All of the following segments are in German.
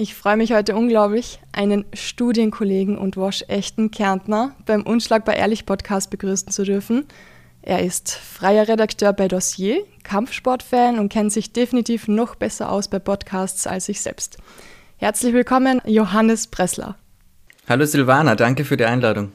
Ich freue mich heute unglaublich, einen Studienkollegen und waschechten Kärntner beim Unschlagbar Ehrlich Podcast begrüßen zu dürfen. Er ist freier Redakteur bei Dossier, Kampfsportfan und kennt sich definitiv noch besser aus bei Podcasts als ich selbst. Herzlich willkommen, Johannes Bressler. Hallo Silvana, danke für die Einladung.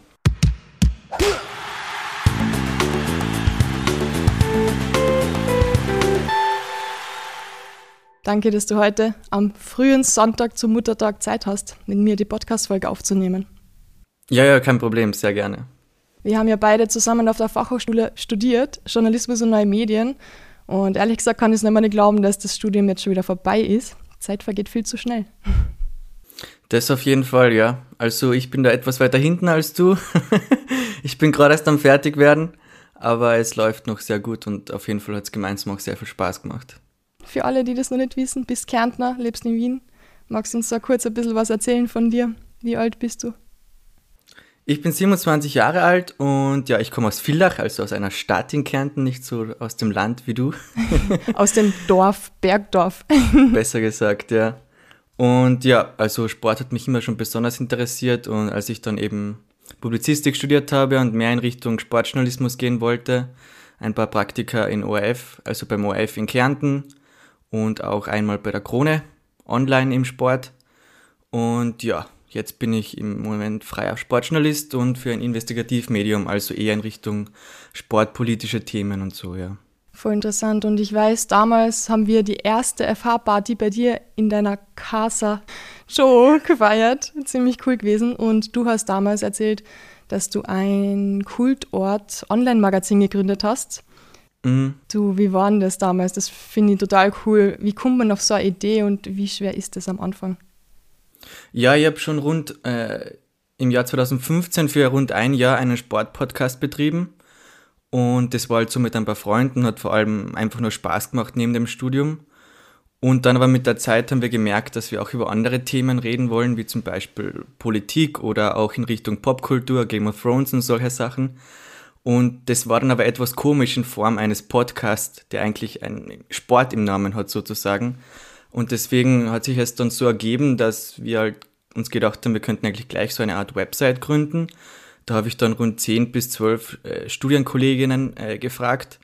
Danke, dass du heute am frühen Sonntag zum Muttertag Zeit hast, mit mir die Podcast-Folge aufzunehmen. Ja, ja, kein Problem, sehr gerne. Wir haben ja beide zusammen auf der Fachhochschule studiert, Journalismus und neue Medien. Und ehrlich gesagt kann ich es nicht mehr nicht glauben, dass das Studium jetzt schon wieder vorbei ist. Zeit vergeht viel zu schnell. Das auf jeden Fall, ja. Also ich bin da etwas weiter hinten als du. ich bin gerade erst am Fertigwerden, aber es läuft noch sehr gut und auf jeden Fall hat es gemeinsam auch sehr viel Spaß gemacht. Für alle, die das noch nicht wissen, bist Kärntner, lebst in Wien. Magst du uns da kurz ein bisschen was erzählen von dir? Wie alt bist du? Ich bin 27 Jahre alt und ja, ich komme aus Villach, also aus einer Stadt in Kärnten, nicht so aus dem Land wie du. aus dem Dorf, Bergdorf. Besser gesagt, ja. Und ja, also Sport hat mich immer schon besonders interessiert und als ich dann eben Publizistik studiert habe und mehr in Richtung Sportjournalismus gehen wollte, ein paar Praktika in ORF, also beim ORF in Kärnten und auch einmal bei der Krone online im Sport. Und ja, jetzt bin ich im Moment freier Sportjournalist und für ein Investigativmedium, also eher in Richtung sportpolitische Themen und so, ja. Voll interessant. Und ich weiß, damals haben wir die erste FH-Party bei dir in deiner Casa Show gefeiert. Ziemlich cool gewesen. Und du hast damals erzählt, dass du ein Kultort Online-Magazin gegründet hast. Mhm. Du, wie war denn das damals? Das finde ich total cool. Wie kommt man auf so eine Idee und wie schwer ist das am Anfang? Ja, ich habe schon rund äh, im Jahr 2015 für rund ein Jahr einen Sportpodcast betrieben. Und das war halt so mit ein paar Freunden, hat vor allem einfach nur Spaß gemacht neben dem Studium. Und dann aber mit der Zeit haben wir gemerkt, dass wir auch über andere Themen reden wollen, wie zum Beispiel Politik oder auch in Richtung Popkultur, Game of Thrones und solche Sachen. Und das war dann aber etwas komisch in Form eines Podcasts, der eigentlich einen Sport im Namen hat sozusagen. Und deswegen hat sich es dann so ergeben, dass wir halt uns gedacht haben, wir könnten eigentlich gleich so eine Art Website gründen. Da habe ich dann rund 10 bis 12 äh, Studienkolleginnen äh, gefragt.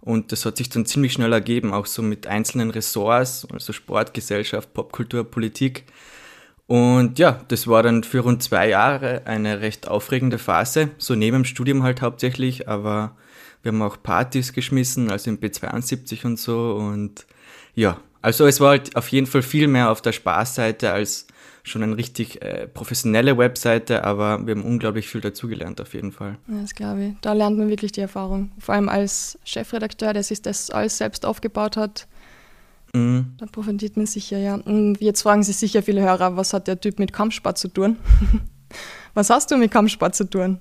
Und das hat sich dann ziemlich schnell ergeben, auch so mit einzelnen Ressorts, also Sport, Gesellschaft, Popkultur, Politik. Und ja, das war dann für rund zwei Jahre eine recht aufregende Phase, so neben dem Studium halt hauptsächlich, aber wir haben auch Partys geschmissen, also im B72 und so. Und ja, also es war halt auf jeden Fall viel mehr auf der Spaßseite als schon eine richtig äh, professionelle Webseite, aber wir haben unglaublich viel dazugelernt auf jeden Fall. Ja, das glaube ich. Da lernt man wirklich die Erfahrung. Vor allem als Chefredakteur, der sich das alles selbst aufgebaut hat, Mhm. Da profitiert man sicher, ja. Und jetzt fragen sich sicher viele Hörer, was hat der Typ mit Kampfsport zu tun? was hast du mit Kampfsport zu tun?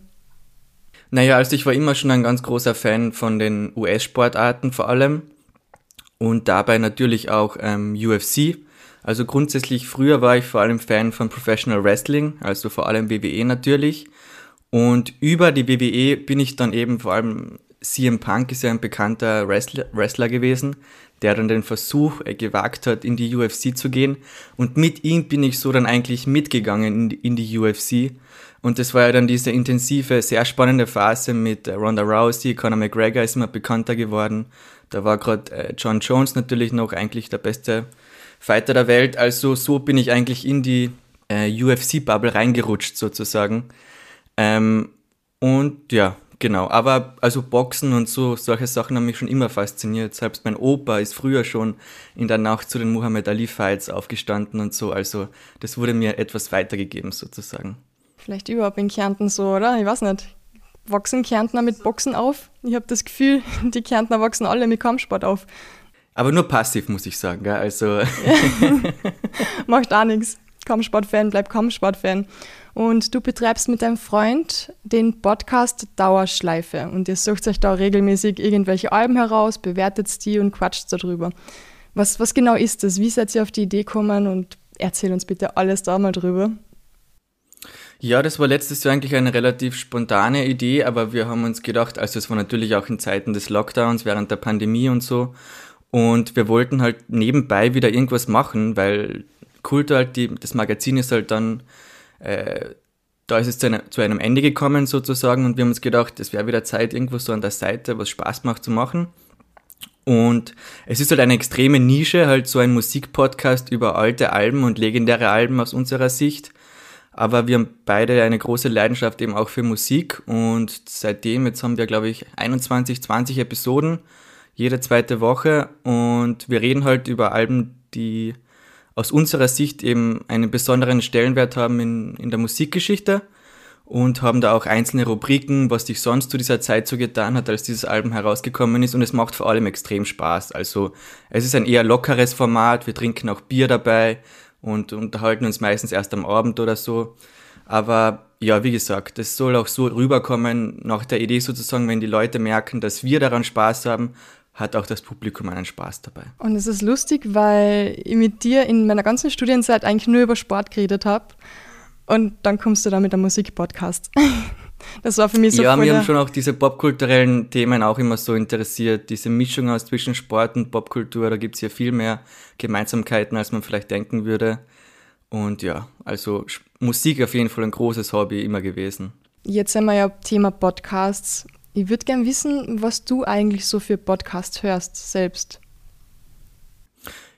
Naja, also ich war immer schon ein ganz großer Fan von den US-Sportarten vor allem und dabei natürlich auch ähm, UFC. Also grundsätzlich früher war ich vor allem Fan von Professional Wrestling, also vor allem WWE natürlich. Und über die WWE bin ich dann eben vor allem CM Punk ist ja ein bekannter Wrestler, Wrestler gewesen, der dann den Versuch äh, gewagt hat, in die UFC zu gehen. Und mit ihm bin ich so dann eigentlich mitgegangen in die, UFC. Und das war ja dann diese intensive, sehr spannende Phase mit äh, Ronda Rousey, Conor McGregor ist immer bekannter geworden. Da war gerade äh, John Jones natürlich noch eigentlich der beste Fighter der Welt. Also so bin ich eigentlich in die UFC-Bubble reingerutscht sozusagen. Ähm, und ja, Genau, aber also Boxen und so, solche Sachen haben mich schon immer fasziniert. Selbst mein Opa ist früher schon in der Nacht zu den Muhammad Ali Fights aufgestanden und so. Also das wurde mir etwas weitergegeben sozusagen. Vielleicht überhaupt in Kärnten so, oder? Ich weiß nicht. Wachsen Kärntner mit Boxen auf? Ich habe das Gefühl, die Kärntner wachsen alle mit Kampfsport auf. Aber nur passiv, muss ich sagen. Gell? Also Macht auch nichts. Kampfsportfan bleibt Kampfsportfan. Und du betreibst mit deinem Freund den Podcast Dauerschleife und ihr sucht euch da regelmäßig irgendwelche Alben heraus, bewertet die und quatscht darüber. Was, was genau ist das? Wie seid ihr auf die Idee gekommen und erzähl uns bitte alles da mal drüber. Ja, das war letztes Jahr eigentlich eine relativ spontane Idee, aber wir haben uns gedacht, also es war natürlich auch in Zeiten des Lockdowns, während der Pandemie und so. Und wir wollten halt nebenbei wieder irgendwas machen, weil Kultur halt, die, das Magazin ist halt dann, äh, da ist es zu, einer, zu, einem Ende gekommen sozusagen und wir haben uns gedacht, es wäre wieder Zeit, irgendwo so an der Seite was Spaß macht zu machen. Und es ist halt eine extreme Nische, halt so ein Musikpodcast über alte Alben und legendäre Alben aus unserer Sicht. Aber wir haben beide eine große Leidenschaft eben auch für Musik und seitdem, jetzt haben wir glaube ich 21, 20 Episoden jede zweite Woche und wir reden halt über Alben, die aus unserer Sicht eben einen besonderen Stellenwert haben in, in der Musikgeschichte und haben da auch einzelne Rubriken, was sich sonst zu dieser Zeit so getan hat, als dieses Album herausgekommen ist und es macht vor allem extrem Spaß. Also es ist ein eher lockeres Format, wir trinken auch Bier dabei und unterhalten uns meistens erst am Abend oder so. Aber ja, wie gesagt, es soll auch so rüberkommen nach der Idee sozusagen, wenn die Leute merken, dass wir daran Spaß haben, hat auch das Publikum einen Spaß dabei. Und es ist lustig, weil ich mit dir in meiner ganzen Studienzeit eigentlich nur über Sport geredet habe. Und dann kommst du da mit einem Musikpodcast. Das war für mich so Ja, mir haben schon auch diese popkulturellen Themen auch immer so interessiert. Diese Mischung aus zwischen Sport und Popkultur, da gibt es ja viel mehr Gemeinsamkeiten, als man vielleicht denken würde. Und ja, also Musik auf jeden Fall ein großes Hobby immer gewesen. Jetzt sind wir ja Thema Podcasts. Ich würde gerne wissen, was du eigentlich so für Podcasts hörst selbst.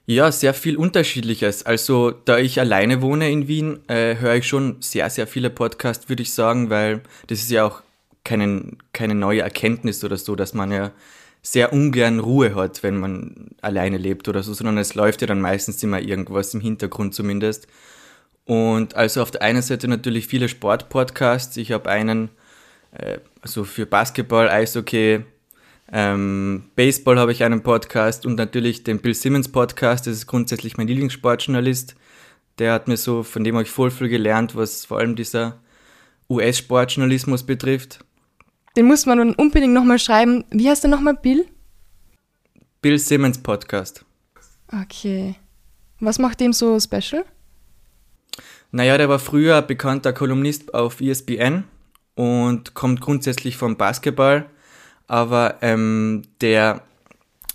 Ja, sehr viel Unterschiedliches. Also, da ich alleine wohne in Wien, äh, höre ich schon sehr, sehr viele Podcasts, würde ich sagen, weil das ist ja auch keinen, keine neue Erkenntnis oder so, dass man ja sehr ungern Ruhe hat, wenn man alleine lebt oder so, sondern es läuft ja dann meistens immer irgendwas im Hintergrund zumindest. Und also auf der einen Seite natürlich viele Sportpodcasts. Ich habe einen, äh, also für Basketball, Eishockey, ähm, Baseball habe ich einen Podcast und natürlich den Bill Simmons Podcast. Das ist grundsätzlich mein Lieblingssportjournalist. Der hat mir so, von dem habe ich voll viel gelernt, was vor allem dieser US-Sportjournalismus betrifft. Den muss man unbedingt nochmal schreiben. Wie heißt der nochmal, Bill? Bill Simmons Podcast. Okay. Was macht dem so special? Naja, der war früher bekannter Kolumnist auf ESPN und kommt grundsätzlich vom Basketball. Aber ähm, der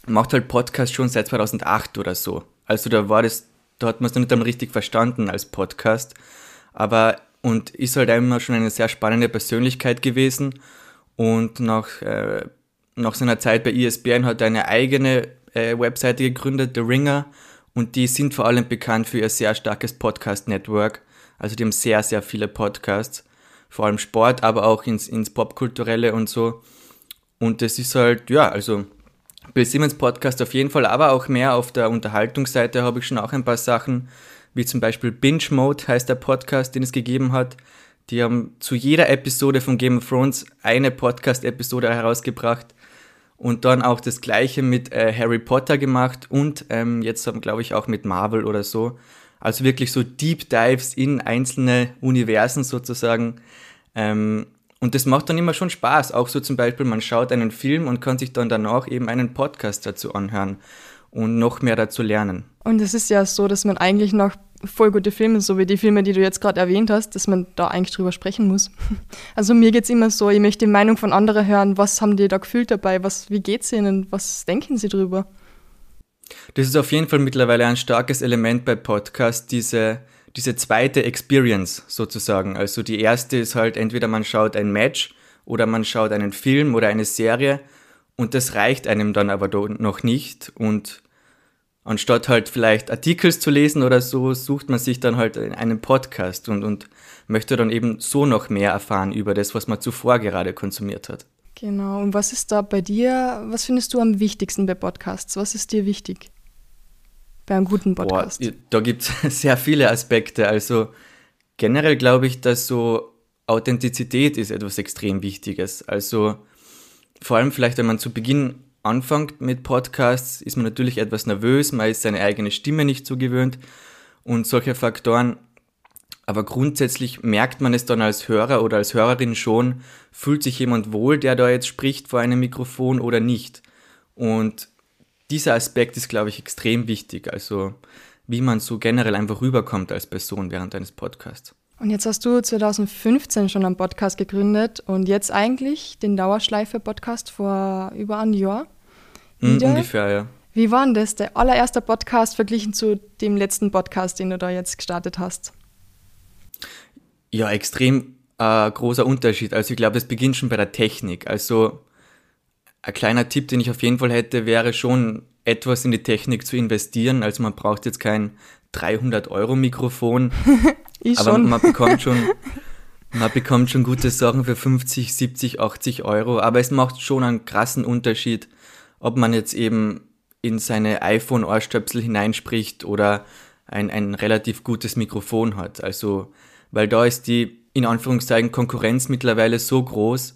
macht halt Podcast schon seit 2008 oder so. Also da war das, da hat man es noch nicht einmal richtig verstanden als Podcast, aber und ist halt immer schon eine sehr spannende Persönlichkeit gewesen. Und nach, äh, nach seiner Zeit bei ESPN hat er eine eigene äh, Webseite gegründet, The Ringer, und die sind vor allem bekannt für ihr sehr starkes Podcast-Network. Also die haben sehr, sehr viele Podcasts, vor allem Sport, aber auch ins, ins Popkulturelle und so. Und das ist halt, ja, also Bill Simmons Podcast auf jeden Fall, aber auch mehr auf der Unterhaltungsseite habe ich schon auch ein paar Sachen, wie zum Beispiel Binge Mode heißt der Podcast, den es gegeben hat. Die haben zu jeder Episode von Game of Thrones eine Podcast-Episode herausgebracht und dann auch das gleiche mit äh, Harry Potter gemacht und ähm, jetzt haben glaube ich auch mit Marvel oder so. Also wirklich so Deep Dives in einzelne Universen sozusagen. Ähm, und das macht dann immer schon Spaß. Auch so zum Beispiel, man schaut einen Film und kann sich dann danach eben einen Podcast dazu anhören und noch mehr dazu lernen. Und es ist ja so, dass man eigentlich noch voll gute Filme, so wie die Filme, die du jetzt gerade erwähnt hast, dass man da eigentlich drüber sprechen muss. Also mir geht es immer so, ich möchte die Meinung von anderen hören, was haben die da gefühlt dabei, was, wie es ihnen, was denken sie drüber? Das ist auf jeden Fall mittlerweile ein starkes Element bei Podcasts, diese diese zweite Experience sozusagen. Also die erste ist halt entweder man schaut ein Match oder man schaut einen Film oder eine Serie und das reicht einem dann aber noch nicht und anstatt halt vielleicht Artikel zu lesen oder so, sucht man sich dann halt einen Podcast und, und möchte dann eben so noch mehr erfahren über das, was man zuvor gerade konsumiert hat. Genau. Und was ist da bei dir, was findest du am wichtigsten bei Podcasts? Was ist dir wichtig? bei einem guten Podcast? Boah, da gibt es sehr viele Aspekte. Also generell glaube ich, dass so Authentizität ist etwas extrem Wichtiges. Also vor allem vielleicht, wenn man zu Beginn anfängt mit Podcasts, ist man natürlich etwas nervös, man ist seine eigene Stimme nicht so gewöhnt und solche Faktoren. Aber grundsätzlich merkt man es dann als Hörer oder als Hörerin schon, fühlt sich jemand wohl, der da jetzt spricht vor einem Mikrofon oder nicht. Und dieser Aspekt ist, glaube ich, extrem wichtig. Also wie man so generell einfach rüberkommt als Person während eines Podcasts. Und jetzt hast du 2015 schon einen Podcast gegründet und jetzt eigentlich den Dauerschleife-Podcast vor über einem Jahr. Mm, ungefähr, ja. Wie war denn das, der allererste Podcast verglichen zu dem letzten Podcast, den du da jetzt gestartet hast? Ja, extrem äh, großer Unterschied. Also ich glaube, es beginnt schon bei der Technik. Also ein kleiner Tipp, den ich auf jeden Fall hätte, wäre schon etwas in die Technik zu investieren. Also man braucht jetzt kein 300 Euro Mikrofon, aber schon. man bekommt schon man bekommt schon gute Sachen für 50, 70, 80 Euro. Aber es macht schon einen krassen Unterschied, ob man jetzt eben in seine iPhone-Ohrstöpsel hineinspricht oder ein, ein relativ gutes Mikrofon hat. Also, weil da ist die, in Anführungszeichen, Konkurrenz mittlerweile so groß,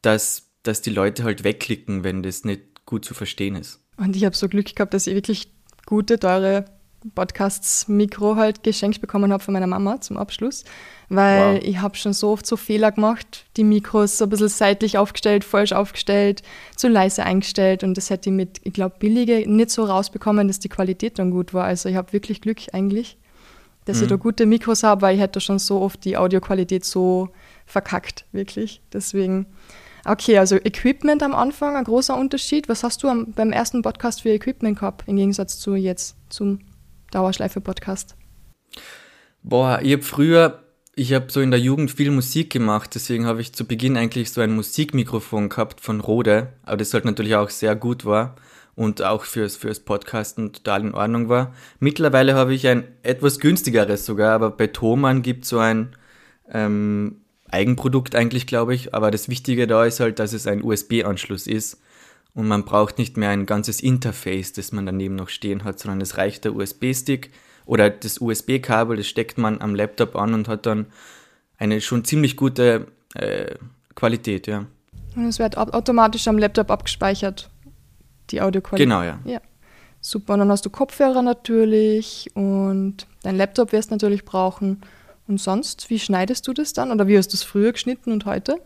dass, dass die Leute halt wegklicken, wenn das nicht gut zu verstehen ist. Und ich habe so Glück gehabt, dass ich wirklich gute, teure Podcasts-Mikro halt geschenkt bekommen habe von meiner Mama zum Abschluss, weil wow. ich habe schon so oft so Fehler gemacht, die Mikros so ein bisschen seitlich aufgestellt, falsch aufgestellt, zu leise eingestellt und das hätte ich mit, ich glaube, billige nicht so rausbekommen, dass die Qualität dann gut war. Also ich habe wirklich Glück eigentlich, dass mhm. ich da gute Mikros habe, weil ich hätte schon so oft die Audioqualität so verkackt, wirklich. Deswegen, okay, also Equipment am Anfang, ein großer Unterschied. Was hast du am, beim ersten Podcast für Equipment gehabt, im Gegensatz zu jetzt, zum Dauerschleife-Podcast? Boah, ich habe früher, ich habe so in der Jugend viel Musik gemacht, deswegen habe ich zu Beginn eigentlich so ein Musikmikrofon gehabt von Rode, aber das halt natürlich auch sehr gut war und auch fürs, fürs Podcasten total in Ordnung war. Mittlerweile habe ich ein etwas günstigeres sogar, aber bei Thomann gibt es so ein ähm, Eigenprodukt eigentlich, glaube ich, aber das Wichtige da ist halt, dass es ein USB-Anschluss ist und man braucht nicht mehr ein ganzes Interface, das man daneben noch stehen hat, sondern es reicht der USB-Stick oder das USB-Kabel, das steckt man am Laptop an und hat dann eine schon ziemlich gute äh, Qualität, ja. Und es wird automatisch am Laptop abgespeichert, die Audioqualität. Genau, ja. ja. Super, und dann hast du Kopfhörer natürlich und dein Laptop wirst du natürlich brauchen. Und sonst, wie schneidest du das dann oder wie hast du es früher geschnitten und heute?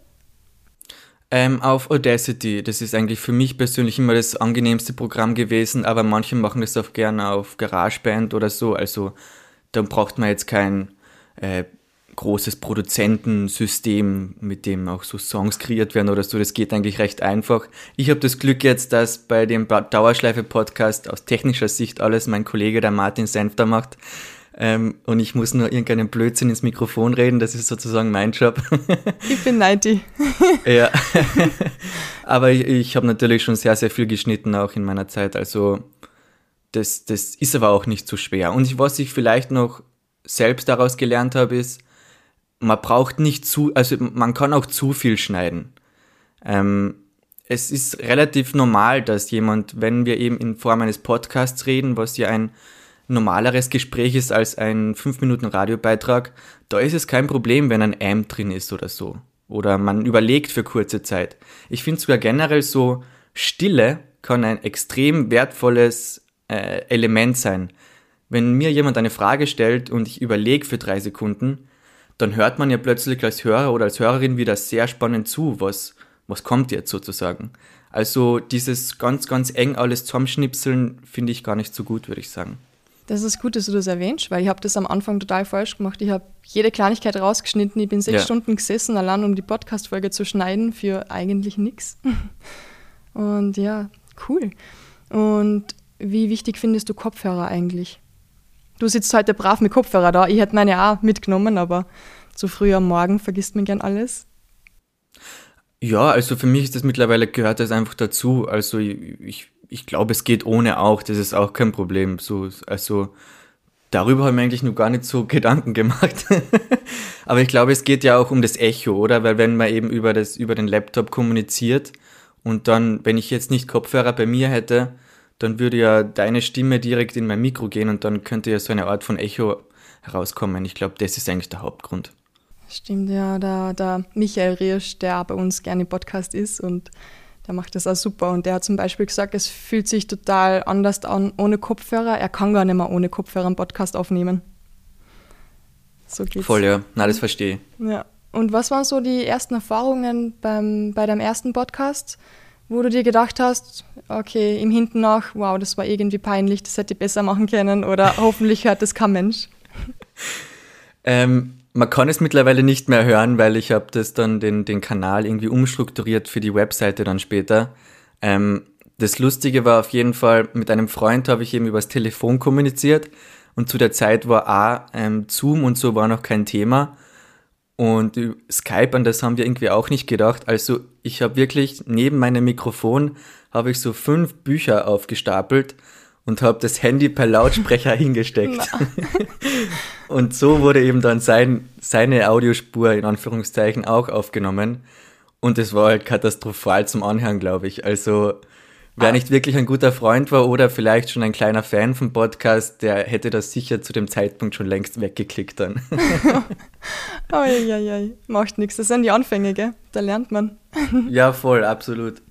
Ähm, auf Audacity. Das ist eigentlich für mich persönlich immer das angenehmste Programm gewesen, aber manche machen das auch gerne auf GarageBand oder so. Also da braucht man jetzt kein äh, großes Produzentensystem, mit dem auch so Songs kreiert werden oder so. Das geht eigentlich recht einfach. Ich habe das Glück jetzt, dass bei dem Dauerschleife-Podcast aus technischer Sicht alles mein Kollege, der Martin Senfter, macht. Ähm, und ich muss nur irgendeinen Blödsinn ins Mikrofon reden, das ist sozusagen mein Job. ich bin 90. ja. aber ich, ich habe natürlich schon sehr, sehr viel geschnitten auch in meiner Zeit. Also das, das ist aber auch nicht so schwer. Und was ich vielleicht noch selbst daraus gelernt habe, ist, man braucht nicht zu, also man kann auch zu viel schneiden. Ähm, es ist relativ normal, dass jemand, wenn wir eben in Form eines Podcasts reden, was ja ein normaleres Gespräch ist als ein 5 Minuten Radiobeitrag, da ist es kein Problem, wenn ein Amp drin ist oder so. Oder man überlegt für kurze Zeit. Ich finde sogar generell so, Stille kann ein extrem wertvolles äh, Element sein. Wenn mir jemand eine Frage stellt und ich überlege für drei Sekunden, dann hört man ja plötzlich als Hörer oder als Hörerin wieder sehr spannend zu, was, was kommt jetzt sozusagen. Also dieses ganz, ganz eng alles zusammenschnipseln finde ich gar nicht so gut, würde ich sagen. Das ist gut, dass du das erwähnst, weil ich habe das am Anfang total falsch gemacht. Ich habe jede Kleinigkeit rausgeschnitten. Ich bin sechs ja. Stunden gesessen, allein um die Podcast-Folge zu schneiden für eigentlich nichts. Und ja, cool. Und wie wichtig findest du Kopfhörer eigentlich? Du sitzt heute brav mit Kopfhörer da. Ich hätte meine auch mitgenommen, aber zu früh am Morgen vergisst man gern alles. Ja, also für mich ist das mittlerweile gehört das einfach dazu. Also ich, ich glaube, es geht ohne auch, das ist auch kein Problem. So, also darüber habe ich mir eigentlich nur gar nicht so Gedanken gemacht. Aber ich glaube, es geht ja auch um das Echo, oder? Weil wenn man eben über, das, über den Laptop kommuniziert und dann, wenn ich jetzt nicht Kopfhörer bei mir hätte, dann würde ja deine Stimme direkt in mein Mikro gehen und dann könnte ja so eine Art von Echo herauskommen. Ich glaube, das ist eigentlich der Hauptgrund. Stimmt, ja, da, da Michael Riersch, der bei uns gerne im Podcast ist und der macht das auch super. Und der hat zum Beispiel gesagt, es fühlt sich total anders an ohne Kopfhörer. Er kann gar nicht mehr ohne Kopfhörer einen Podcast aufnehmen. So geht's. Voll, ja. Na, das verstehe ich. Ja. Und was waren so die ersten Erfahrungen beim, bei deinem ersten Podcast, wo du dir gedacht hast, okay, im Hinten nach, wow, das war irgendwie peinlich, das hätte ich besser machen können oder hoffentlich hört das kein Mensch? ähm, man kann es mittlerweile nicht mehr hören, weil ich habe das dann den, den Kanal irgendwie umstrukturiert für die Webseite dann später. Ähm, das Lustige war auf jeden Fall, mit einem Freund habe ich eben übers Telefon kommuniziert und zu der Zeit war auch ähm, Zoom und so war noch kein Thema. Und Skype, an das haben wir irgendwie auch nicht gedacht. Also ich habe wirklich neben meinem Mikrofon habe ich so fünf Bücher aufgestapelt und habe das Handy per Lautsprecher hingesteckt. und so wurde eben dann sein, seine Audiospur in Anführungszeichen auch aufgenommen. Und es war halt katastrophal zum Anhören, glaube ich. Also Wer ah. nicht wirklich ein guter Freund war oder vielleicht schon ein kleiner Fan vom Podcast, der hätte das sicher zu dem Zeitpunkt schon längst weggeklickt dann. Eieiei, macht nichts. Das sind die Anfänge, gell? Da lernt man. ja, voll, absolut.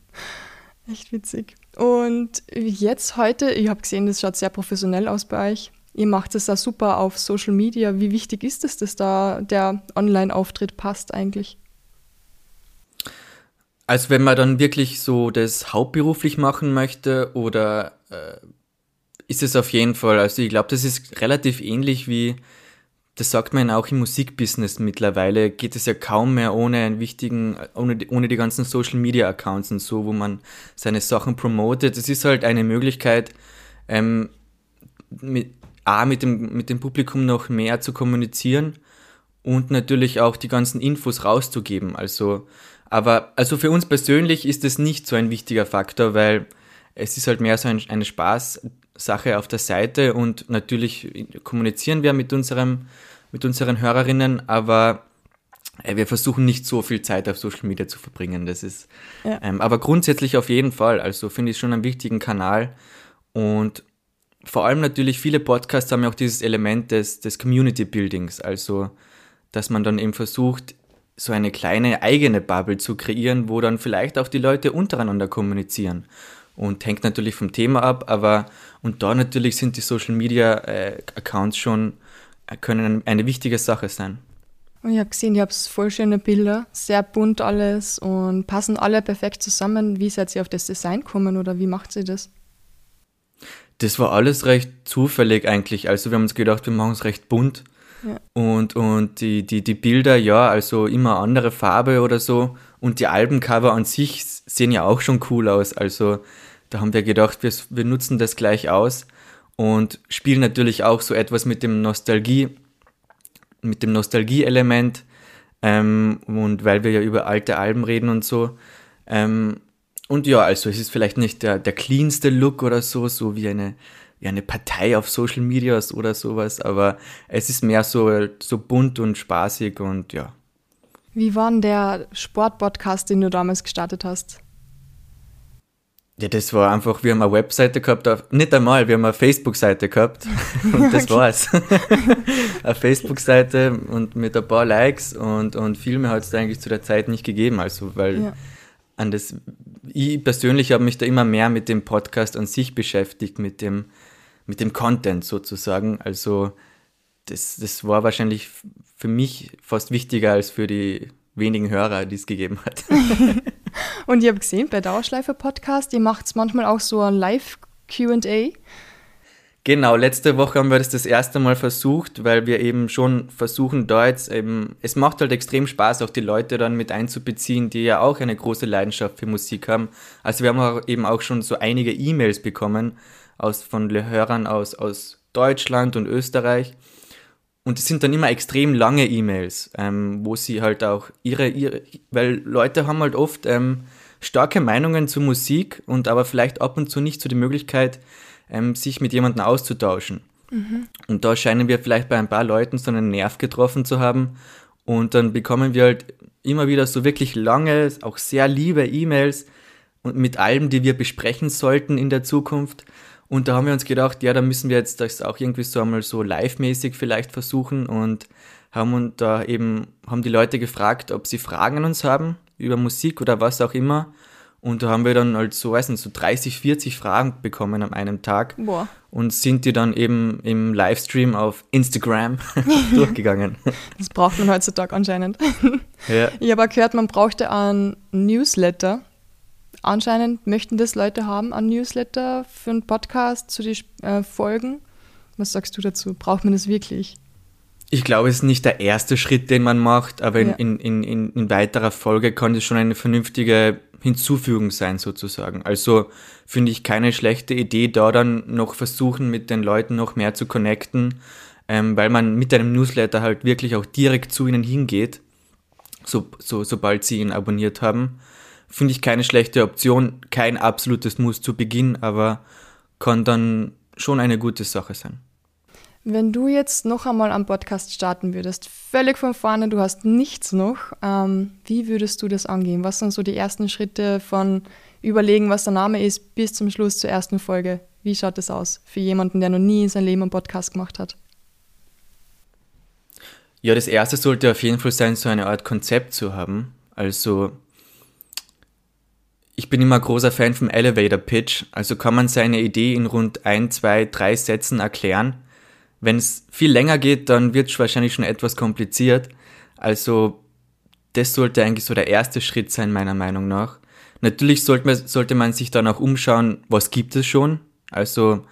Echt witzig. Und jetzt heute, ich habe gesehen, das schaut sehr professionell aus bei euch. Ihr macht es da super auf Social Media. Wie wichtig ist es, dass da der Online-Auftritt passt eigentlich? Also wenn man dann wirklich so das hauptberuflich machen möchte oder äh, ist es auf jeden Fall, also ich glaube, das ist relativ ähnlich wie, das sagt man auch im Musikbusiness mittlerweile, geht es ja kaum mehr ohne einen wichtigen, ohne, ohne die ganzen Social Media Accounts und so, wo man seine Sachen promotet. Es ist halt eine Möglichkeit, ähm, mit, A, mit dem, mit dem Publikum noch mehr zu kommunizieren und natürlich auch die ganzen Infos rauszugeben. Also aber also für uns persönlich ist es nicht so ein wichtiger Faktor, weil es ist halt mehr so ein, eine Spaßsache auf der Seite und natürlich kommunizieren wir mit unserem, mit unseren Hörerinnen, aber äh, wir versuchen nicht so viel Zeit auf Social Media zu verbringen. Das ist, ja. ähm, aber grundsätzlich auf jeden Fall. Also finde ich schon einen wichtigen Kanal und vor allem natürlich viele Podcasts haben ja auch dieses Element des, des Community Buildings, also dass man dann eben versucht, so eine kleine eigene Bubble zu kreieren, wo dann vielleicht auch die Leute untereinander kommunizieren. Und hängt natürlich vom Thema ab, aber und da natürlich sind die Social Media äh, Accounts schon, äh, können eine wichtige Sache sein. Und ich habe gesehen, ihr habt voll schöne Bilder, sehr bunt alles und passen alle perfekt zusammen. Wie seid ihr auf das Design gekommen oder wie macht ihr das? Das war alles recht zufällig eigentlich. Also wir haben uns gedacht, wir machen es recht bunt und, und die, die, die Bilder, ja, also immer andere Farbe oder so. Und die Albencover an sich sehen ja auch schon cool aus. Also da haben wir gedacht, wir, wir nutzen das gleich aus und spielen natürlich auch so etwas mit dem Nostalgie, mit dem Nostalgie-Element. Ähm, und weil wir ja über alte Alben reden und so. Ähm, und ja, also es ist vielleicht nicht der, der cleanste Look oder so, so wie eine ja, eine Partei auf Social Medias oder sowas, aber es ist mehr so, so bunt und spaßig und ja. Wie war denn der Sportpodcast, den du damals gestartet hast? Ja, das war einfach, wir haben eine Webseite gehabt, nicht einmal, wir haben eine Facebook-Seite gehabt und das war's. eine Facebook-Seite und mit ein paar Likes und, und viel mehr hat es eigentlich zu der Zeit nicht gegeben, also weil ja. an das, ich persönlich habe mich da immer mehr mit dem Podcast an sich beschäftigt, mit dem, mit dem Content sozusagen. Also das, das war wahrscheinlich für mich fast wichtiger als für die wenigen Hörer, die es gegeben hat. Und ich habe gesehen, bei Dauerschleife Podcast, ihr macht es manchmal auch so ein Live-QA. Genau, letzte Woche haben wir das das erste Mal versucht, weil wir eben schon versuchen, da jetzt eben, es macht halt extrem Spaß, auch die Leute dann mit einzubeziehen, die ja auch eine große Leidenschaft für Musik haben. Also wir haben auch eben auch schon so einige E-Mails bekommen, aus, von Hörern aus, aus Deutschland und Österreich. Und es sind dann immer extrem lange E-Mails, ähm, wo sie halt auch ihre, ihre, weil Leute haben halt oft ähm, starke Meinungen zu Musik und aber vielleicht ab und zu nicht so die Möglichkeit, ähm, sich mit jemandem auszutauschen. Mhm. Und da scheinen wir vielleicht bei ein paar Leuten so einen Nerv getroffen zu haben. Und dann bekommen wir halt immer wieder so wirklich lange, auch sehr liebe E-Mails und mit allem, die wir besprechen sollten in der Zukunft. Und da haben wir uns gedacht, ja, da müssen wir jetzt das auch irgendwie so einmal so live-mäßig vielleicht versuchen und haben und da eben, haben die Leute gefragt, ob sie Fragen an uns haben über Musik oder was auch immer. Und da haben wir dann halt so, weiß nicht, so 30, 40 Fragen bekommen an einem Tag. Boah. Und sind die dann eben im Livestream auf Instagram durchgegangen. Das braucht man heutzutage anscheinend. Ja. Ich habe gehört, man brauchte einen Newsletter anscheinend möchten das Leute haben, ein Newsletter für einen Podcast zu den äh, Folgen. Was sagst du dazu? Braucht man das wirklich? Ich glaube, es ist nicht der erste Schritt, den man macht, aber in, ja. in, in, in, in weiterer Folge kann es schon eine vernünftige Hinzufügung sein, sozusagen. Also finde ich keine schlechte Idee, da dann noch versuchen, mit den Leuten noch mehr zu connecten, ähm, weil man mit einem Newsletter halt wirklich auch direkt zu ihnen hingeht, so, so, sobald sie ihn abonniert haben. Finde ich keine schlechte Option, kein absolutes Muss zu Beginn, aber kann dann schon eine gute Sache sein. Wenn du jetzt noch einmal am Podcast starten würdest, völlig von vorne, du hast nichts noch, ähm, wie würdest du das angehen? Was sind so die ersten Schritte von überlegen, was der Name ist, bis zum Schluss zur ersten Folge? Wie schaut das aus für jemanden, der noch nie in seinem Leben einen Podcast gemacht hat? Ja, das erste sollte auf jeden Fall sein, so eine Art Konzept zu haben. Also, ich bin immer großer Fan vom Elevator Pitch. Also kann man seine Idee in rund ein, zwei, drei Sätzen erklären wenn es viel länger geht, dann wird es wahrscheinlich schon etwas kompliziert. Also das sollte eigentlich so der erste Schritt sein, meiner Meinung nach. Natürlich sollte man, sollte man sich dann auch umschauen, was gibt es schon. Also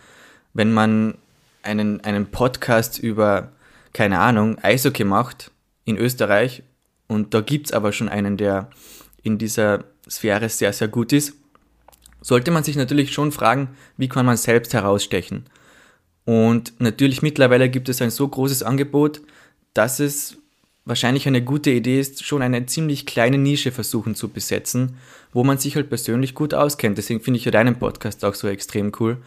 wenn man einen, einen Podcast über, keine Ahnung, Eishockey macht in Österreich und da gibt es aber schon einen, der in dieser Sphäre sehr, sehr gut ist, sollte man sich natürlich schon fragen, wie kann man selbst herausstechen. Und natürlich mittlerweile gibt es ein so großes Angebot, dass es wahrscheinlich eine gute Idee ist, schon eine ziemlich kleine Nische versuchen zu besetzen, wo man sich halt persönlich gut auskennt. Deswegen finde ich ja deinen Podcast auch so extrem cool,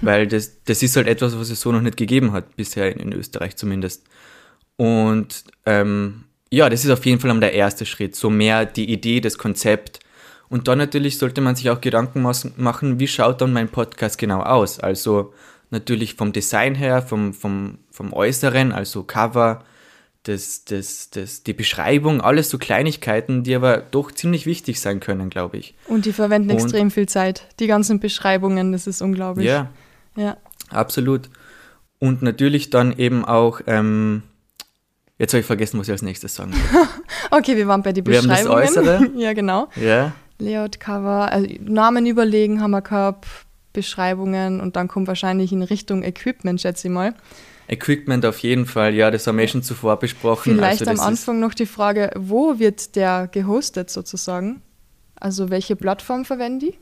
weil das, das ist halt etwas, was es so noch nicht gegeben hat, bisher in, in Österreich zumindest. Und ähm, ja, das ist auf jeden Fall der erste Schritt, so mehr die Idee, das Konzept. Und dann natürlich sollte man sich auch Gedanken machen, wie schaut dann mein Podcast genau aus? Also natürlich vom Design her, vom, vom, vom Äußeren, also Cover, das, das, das, die Beschreibung, alles so Kleinigkeiten, die aber doch ziemlich wichtig sein können, glaube ich. Und die verwenden Und, extrem viel Zeit. Die ganzen Beschreibungen, das ist unglaublich. Ja, ja. absolut. Und natürlich dann eben auch, ähm, jetzt habe ich vergessen, was ich als nächstes sagen will. okay, wir waren bei den Beschreibungen. Wir haben das Äußere. ja, genau. Ja. Layout, Cover, also Namen überlegen haben wir gehabt, Beschreibungen und dann kommt wahrscheinlich in Richtung Equipment, schätze ich mal. Equipment auf jeden Fall, ja, das haben wir eh schon zuvor besprochen. Vielleicht also am Anfang noch die Frage, wo wird der gehostet sozusagen? Also welche Plattform verwenden die?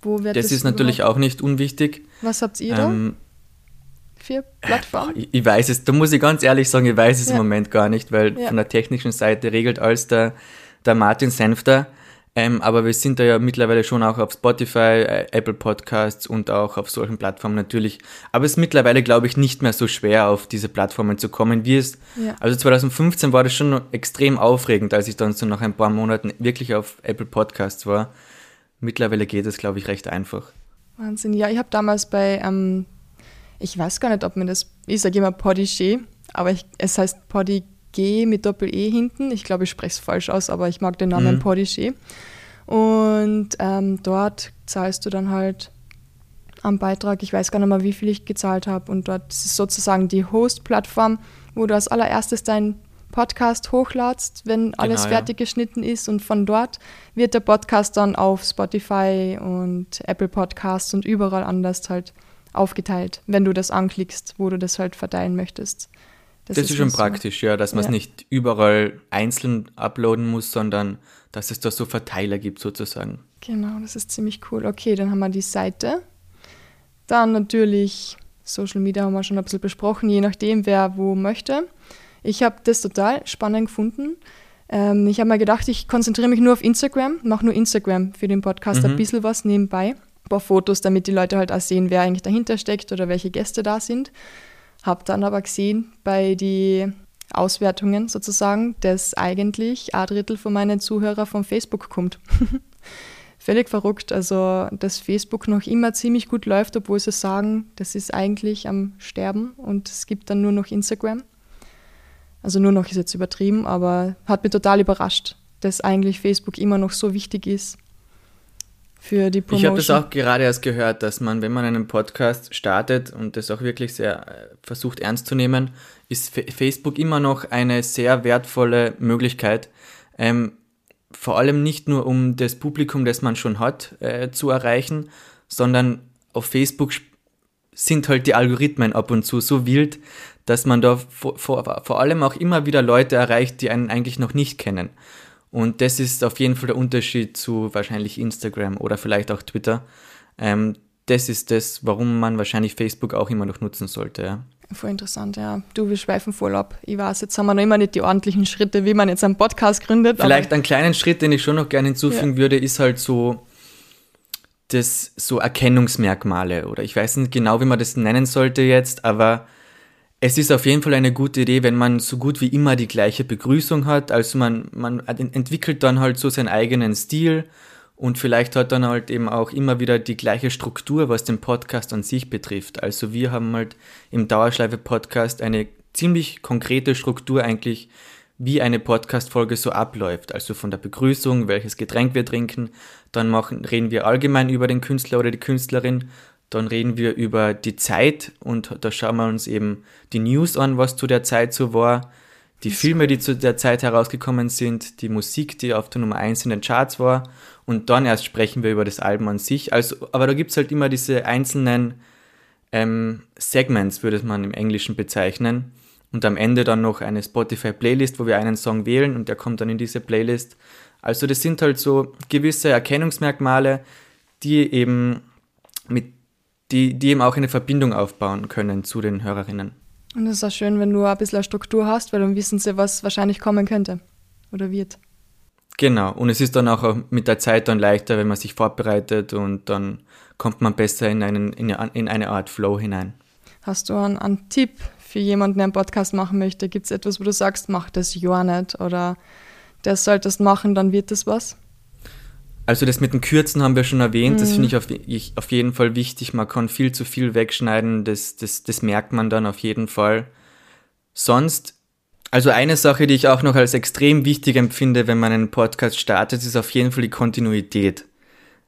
Wo wird das, das ist natürlich auch nicht unwichtig. Was habt ihr ähm, da für Plattformen? Ich, ich, weiß es, da muss ich ganz ehrlich sagen, ich weiß es ja. im Moment gar nicht, weil ja. von der technischen Seite regelt alles der, der Martin Senfter. Ähm, aber wir sind da ja mittlerweile schon auch auf Spotify, äh, Apple Podcasts und auch auf solchen Plattformen natürlich. Aber es ist mittlerweile, glaube ich, nicht mehr so schwer, auf diese Plattformen zu kommen, wie es. Ja. Also 2015 war das schon extrem aufregend, als ich dann so nach ein paar Monaten wirklich auf Apple Podcasts war. Mittlerweile geht es, glaube ich, recht einfach. Wahnsinn. Ja, ich habe damals bei, ähm, ich weiß gar nicht, ob man das, ich sage immer Podigy, aber ich, es heißt Podi G mit Doppel-E hinten. Ich glaube, ich spreche es falsch aus, aber ich mag den Namen mhm. Podigy. Und ähm, dort zahlst du dann halt am Beitrag, ich weiß gar nicht mehr, wie viel ich gezahlt habe. Und dort ist es sozusagen die Host-Plattform, wo du als allererstes deinen Podcast hochladst, wenn genau, alles fertig ja. geschnitten ist. Und von dort wird der Podcast dann auf Spotify und Apple Podcasts und überall anders halt aufgeteilt, wenn du das anklickst, wo du das halt verteilen möchtest. Das, das ist, ist schon praktisch, ja, dass man es nicht überall einzeln uploaden muss, sondern dass es da so Verteiler gibt sozusagen. Genau, das ist ziemlich cool. Okay, dann haben wir die Seite. Dann natürlich Social Media haben wir schon ein bisschen besprochen, je nachdem, wer wo möchte. Ich habe das total spannend gefunden. Ähm, ich habe mir gedacht, ich konzentriere mich nur auf Instagram, mache nur Instagram für den Podcast mhm. ein bisschen was nebenbei. Ein paar Fotos, damit die Leute halt auch sehen, wer eigentlich dahinter steckt oder welche Gäste da sind. Habe dann aber gesehen bei den Auswertungen sozusagen, dass eigentlich ein Drittel von meinen Zuhörern von Facebook kommt. Völlig verrückt. Also, dass Facebook noch immer ziemlich gut läuft, obwohl sie sagen, das ist eigentlich am Sterben und es gibt dann nur noch Instagram. Also nur noch ist jetzt übertrieben, aber hat mich total überrascht, dass eigentlich Facebook immer noch so wichtig ist für die Promotion. Ich habe das auch gerade erst gehört, dass man, wenn man einen Podcast startet und das auch wirklich sehr äh, versucht ernst zu nehmen, ist Facebook immer noch eine sehr wertvolle Möglichkeit. Ähm, vor allem nicht nur um das Publikum, das man schon hat, äh, zu erreichen, sondern auf Facebook sind halt die Algorithmen ab und zu so wild, dass man da vor, vor, vor allem auch immer wieder Leute erreicht, die einen eigentlich noch nicht kennen. Und das ist auf jeden Fall der Unterschied zu wahrscheinlich Instagram oder vielleicht auch Twitter. Ähm, das ist das, warum man wahrscheinlich Facebook auch immer noch nutzen sollte. Ja. Voll interessant, ja. Du, wir schweifen voll ab. Ich weiß, jetzt haben wir noch immer nicht die ordentlichen Schritte, wie man jetzt einen Podcast gründet. Vielleicht einen kleinen Schritt, den ich schon noch gerne hinzufügen ja. würde, ist halt so, das so Erkennungsmerkmale oder ich weiß nicht genau, wie man das nennen sollte jetzt, aber es ist auf jeden Fall eine gute Idee, wenn man so gut wie immer die gleiche Begrüßung hat. Also man, man entwickelt dann halt so seinen eigenen Stil und vielleicht hat dann halt eben auch immer wieder die gleiche Struktur, was den Podcast an sich betrifft. Also wir haben halt im Dauerschleife-Podcast eine ziemlich konkrete Struktur eigentlich, wie eine Podcast-Folge so abläuft. Also von der Begrüßung, welches Getränk wir trinken, dann machen, reden wir allgemein über den Künstler oder die Künstlerin, dann reden wir über die Zeit und da schauen wir uns eben die News an, was zu der Zeit so war, die Filme, die zu der Zeit herausgekommen sind, die Musik, die auf der Nummer 1 in den Charts war und dann erst sprechen wir über das Album an sich. Also, aber da gibt es halt immer diese einzelnen ähm, Segments, würde man im Englischen bezeichnen. Und am Ende dann noch eine Spotify-Playlist, wo wir einen Song wählen und der kommt dann in diese Playlist. Also das sind halt so gewisse Erkennungsmerkmale, die eben mit die, die eben auch eine Verbindung aufbauen können zu den Hörerinnen. Und es ist auch schön, wenn du ein bisschen eine Struktur hast, weil dann wissen sie, was wahrscheinlich kommen könnte oder wird. Genau, und es ist dann auch mit der Zeit dann leichter, wenn man sich vorbereitet und dann kommt man besser in, einen, in, eine Art Flow hinein. Hast du einen, einen Tipp für jemanden, der einen Podcast machen möchte? Gibt es etwas, wo du sagst, mach das ja nicht oder das solltest machen, dann wird das was? Also das mit den Kürzen haben wir schon erwähnt, mhm. das finde ich auf, ich auf, jeden Fall wichtig. Man kann viel zu viel wegschneiden, das, das, das merkt man dann auf jeden Fall. Sonst also eine Sache, die ich auch noch als extrem wichtig empfinde, wenn man einen Podcast startet, ist auf jeden Fall die Kontinuität.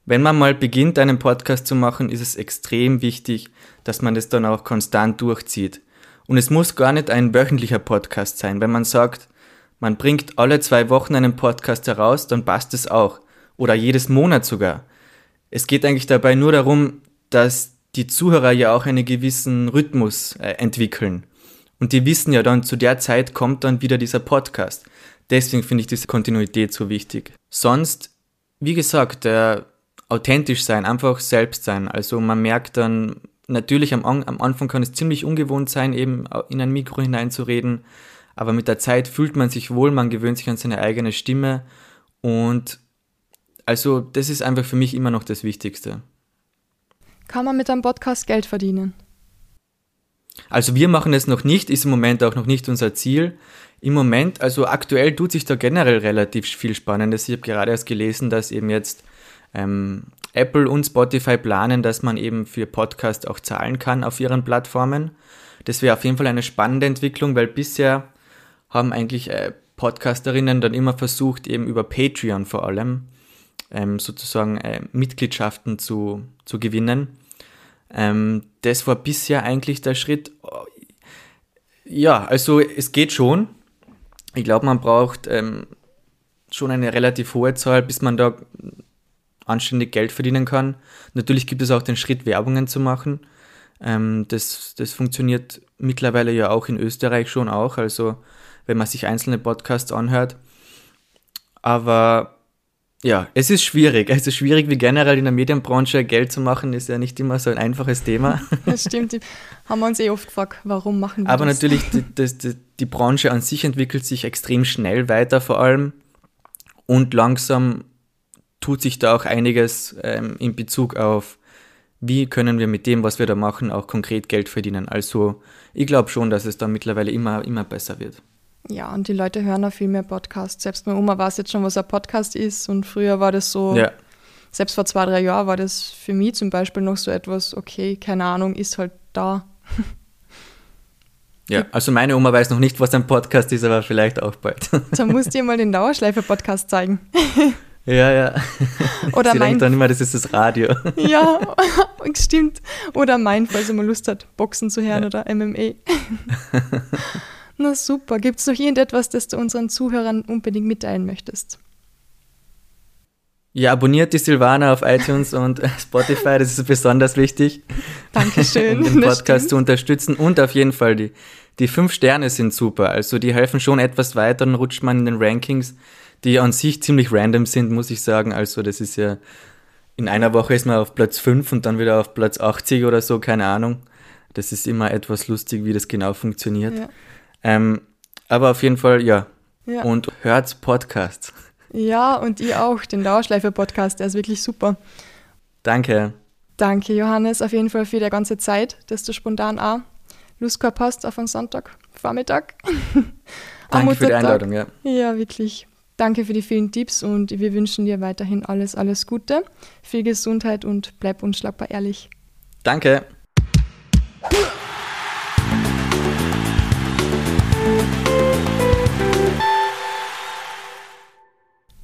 Wenn man mal beginnt, einen Podcast zu machen, ist es extrem wichtig, dass man das dann auch konstant durchzieht. Und es muss gar nicht ein wöchentlicher Podcast sein. Wenn man sagt, man bringt alle zwei Wochen einen Podcast heraus, dann passt es auch. Oder jedes Monat sogar. Es geht eigentlich dabei nur darum, dass die Zuhörer ja auch einen gewissen Rhythmus äh, entwickeln. Und die wissen ja dann, zu der Zeit kommt dann wieder dieser Podcast. Deswegen finde ich diese Kontinuität so wichtig. Sonst, wie gesagt, äh, authentisch sein, einfach selbst sein. Also man merkt dann, natürlich am, am Anfang kann es ziemlich ungewohnt sein, eben in ein Mikro hineinzureden, aber mit der Zeit fühlt man sich wohl, man gewöhnt sich an seine eigene Stimme und also das ist einfach für mich immer noch das Wichtigste. Kann man mit einem Podcast Geld verdienen? Also wir machen es noch nicht, ist im Moment auch noch nicht unser Ziel. Im Moment, also aktuell tut sich da generell relativ viel Spannendes. Ich habe gerade erst gelesen, dass eben jetzt ähm, Apple und Spotify planen, dass man eben für Podcast auch zahlen kann auf ihren Plattformen. Das wäre auf jeden Fall eine spannende Entwicklung, weil bisher haben eigentlich äh, Podcasterinnen dann immer versucht, eben über Patreon vor allem ähm, sozusagen äh, Mitgliedschaften zu, zu gewinnen. Ähm, das war bisher eigentlich der Schritt. Ja, also es geht schon. Ich glaube, man braucht ähm, schon eine relativ hohe Zahl, bis man da anständig Geld verdienen kann. Natürlich gibt es auch den Schritt, Werbungen zu machen. Ähm, das, das funktioniert mittlerweile ja auch in Österreich schon auch, also wenn man sich einzelne Podcasts anhört. Aber ja, es ist schwierig. Es ist schwierig, wie generell in der Medienbranche Geld zu machen, ist ja nicht immer so ein einfaches Thema. Das stimmt. Haben wir uns eh oft gefragt, warum machen wir Aber das? Aber natürlich, die, die, die Branche an sich entwickelt sich extrem schnell weiter vor allem. Und langsam tut sich da auch einiges ähm, in Bezug auf, wie können wir mit dem, was wir da machen, auch konkret Geld verdienen. Also ich glaube schon, dass es da mittlerweile immer, immer besser wird. Ja, und die Leute hören auch viel mehr Podcasts. Selbst meine Oma weiß jetzt schon, was ein Podcast ist. Und früher war das so, ja. selbst vor zwei, drei Jahren war das für mich zum Beispiel noch so etwas, okay, keine Ahnung, ist halt da. Ja, also meine Oma weiß noch nicht, was ein Podcast ist, aber vielleicht auch bald. Da musst du dir mal den Dauerschleife-Podcast zeigen. Ja, ja. Oder Sie mein. denkt dann immer, das ist das Radio. Ja, stimmt. Oder mein, falls man Lust hat, Boxen zu hören ja. oder MMA. Na super. Gibt es noch irgendetwas, das du unseren Zuhörern unbedingt mitteilen möchtest? Ja, abonniert die Silvana auf iTunes und Spotify, das ist besonders wichtig. Dankeschön. um den Podcast zu unterstützen. Und auf jeden Fall, die, die fünf Sterne sind super. Also die helfen schon etwas weiter, dann rutscht man in den Rankings, die an sich ziemlich random sind, muss ich sagen. Also das ist ja, in einer Woche ist man auf Platz 5 und dann wieder auf Platz 80 oder so, keine Ahnung. Das ist immer etwas lustig, wie das genau funktioniert. Ja. Ähm, aber auf jeden Fall, ja. Ja. Und hört Podcasts. Ja, und ich auch, den Dauerschleife-Podcast, der ist wirklich super. Danke. Danke, Johannes, auf jeden Fall für die ganze Zeit, dass du spontan auch Lust gehabt hast auf einen Sonntag, Vormittag. Danke für die. Einladung, ja. Ja, wirklich. Danke für die vielen Tipps und wir wünschen dir weiterhin alles, alles Gute, viel Gesundheit und bleib unschlagbar ehrlich. Danke.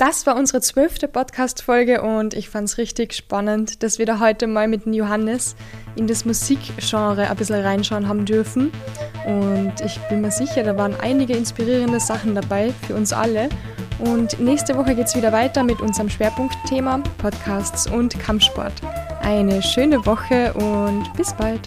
Das war unsere zwölfte Podcast-Folge und ich fand es richtig spannend, dass wir da heute mal mit dem Johannes in das Musikgenre ein bisschen reinschauen haben dürfen. Und ich bin mir sicher, da waren einige inspirierende Sachen dabei für uns alle. Und nächste Woche geht es wieder weiter mit unserem Schwerpunktthema Podcasts und Kampfsport. Eine schöne Woche und bis bald.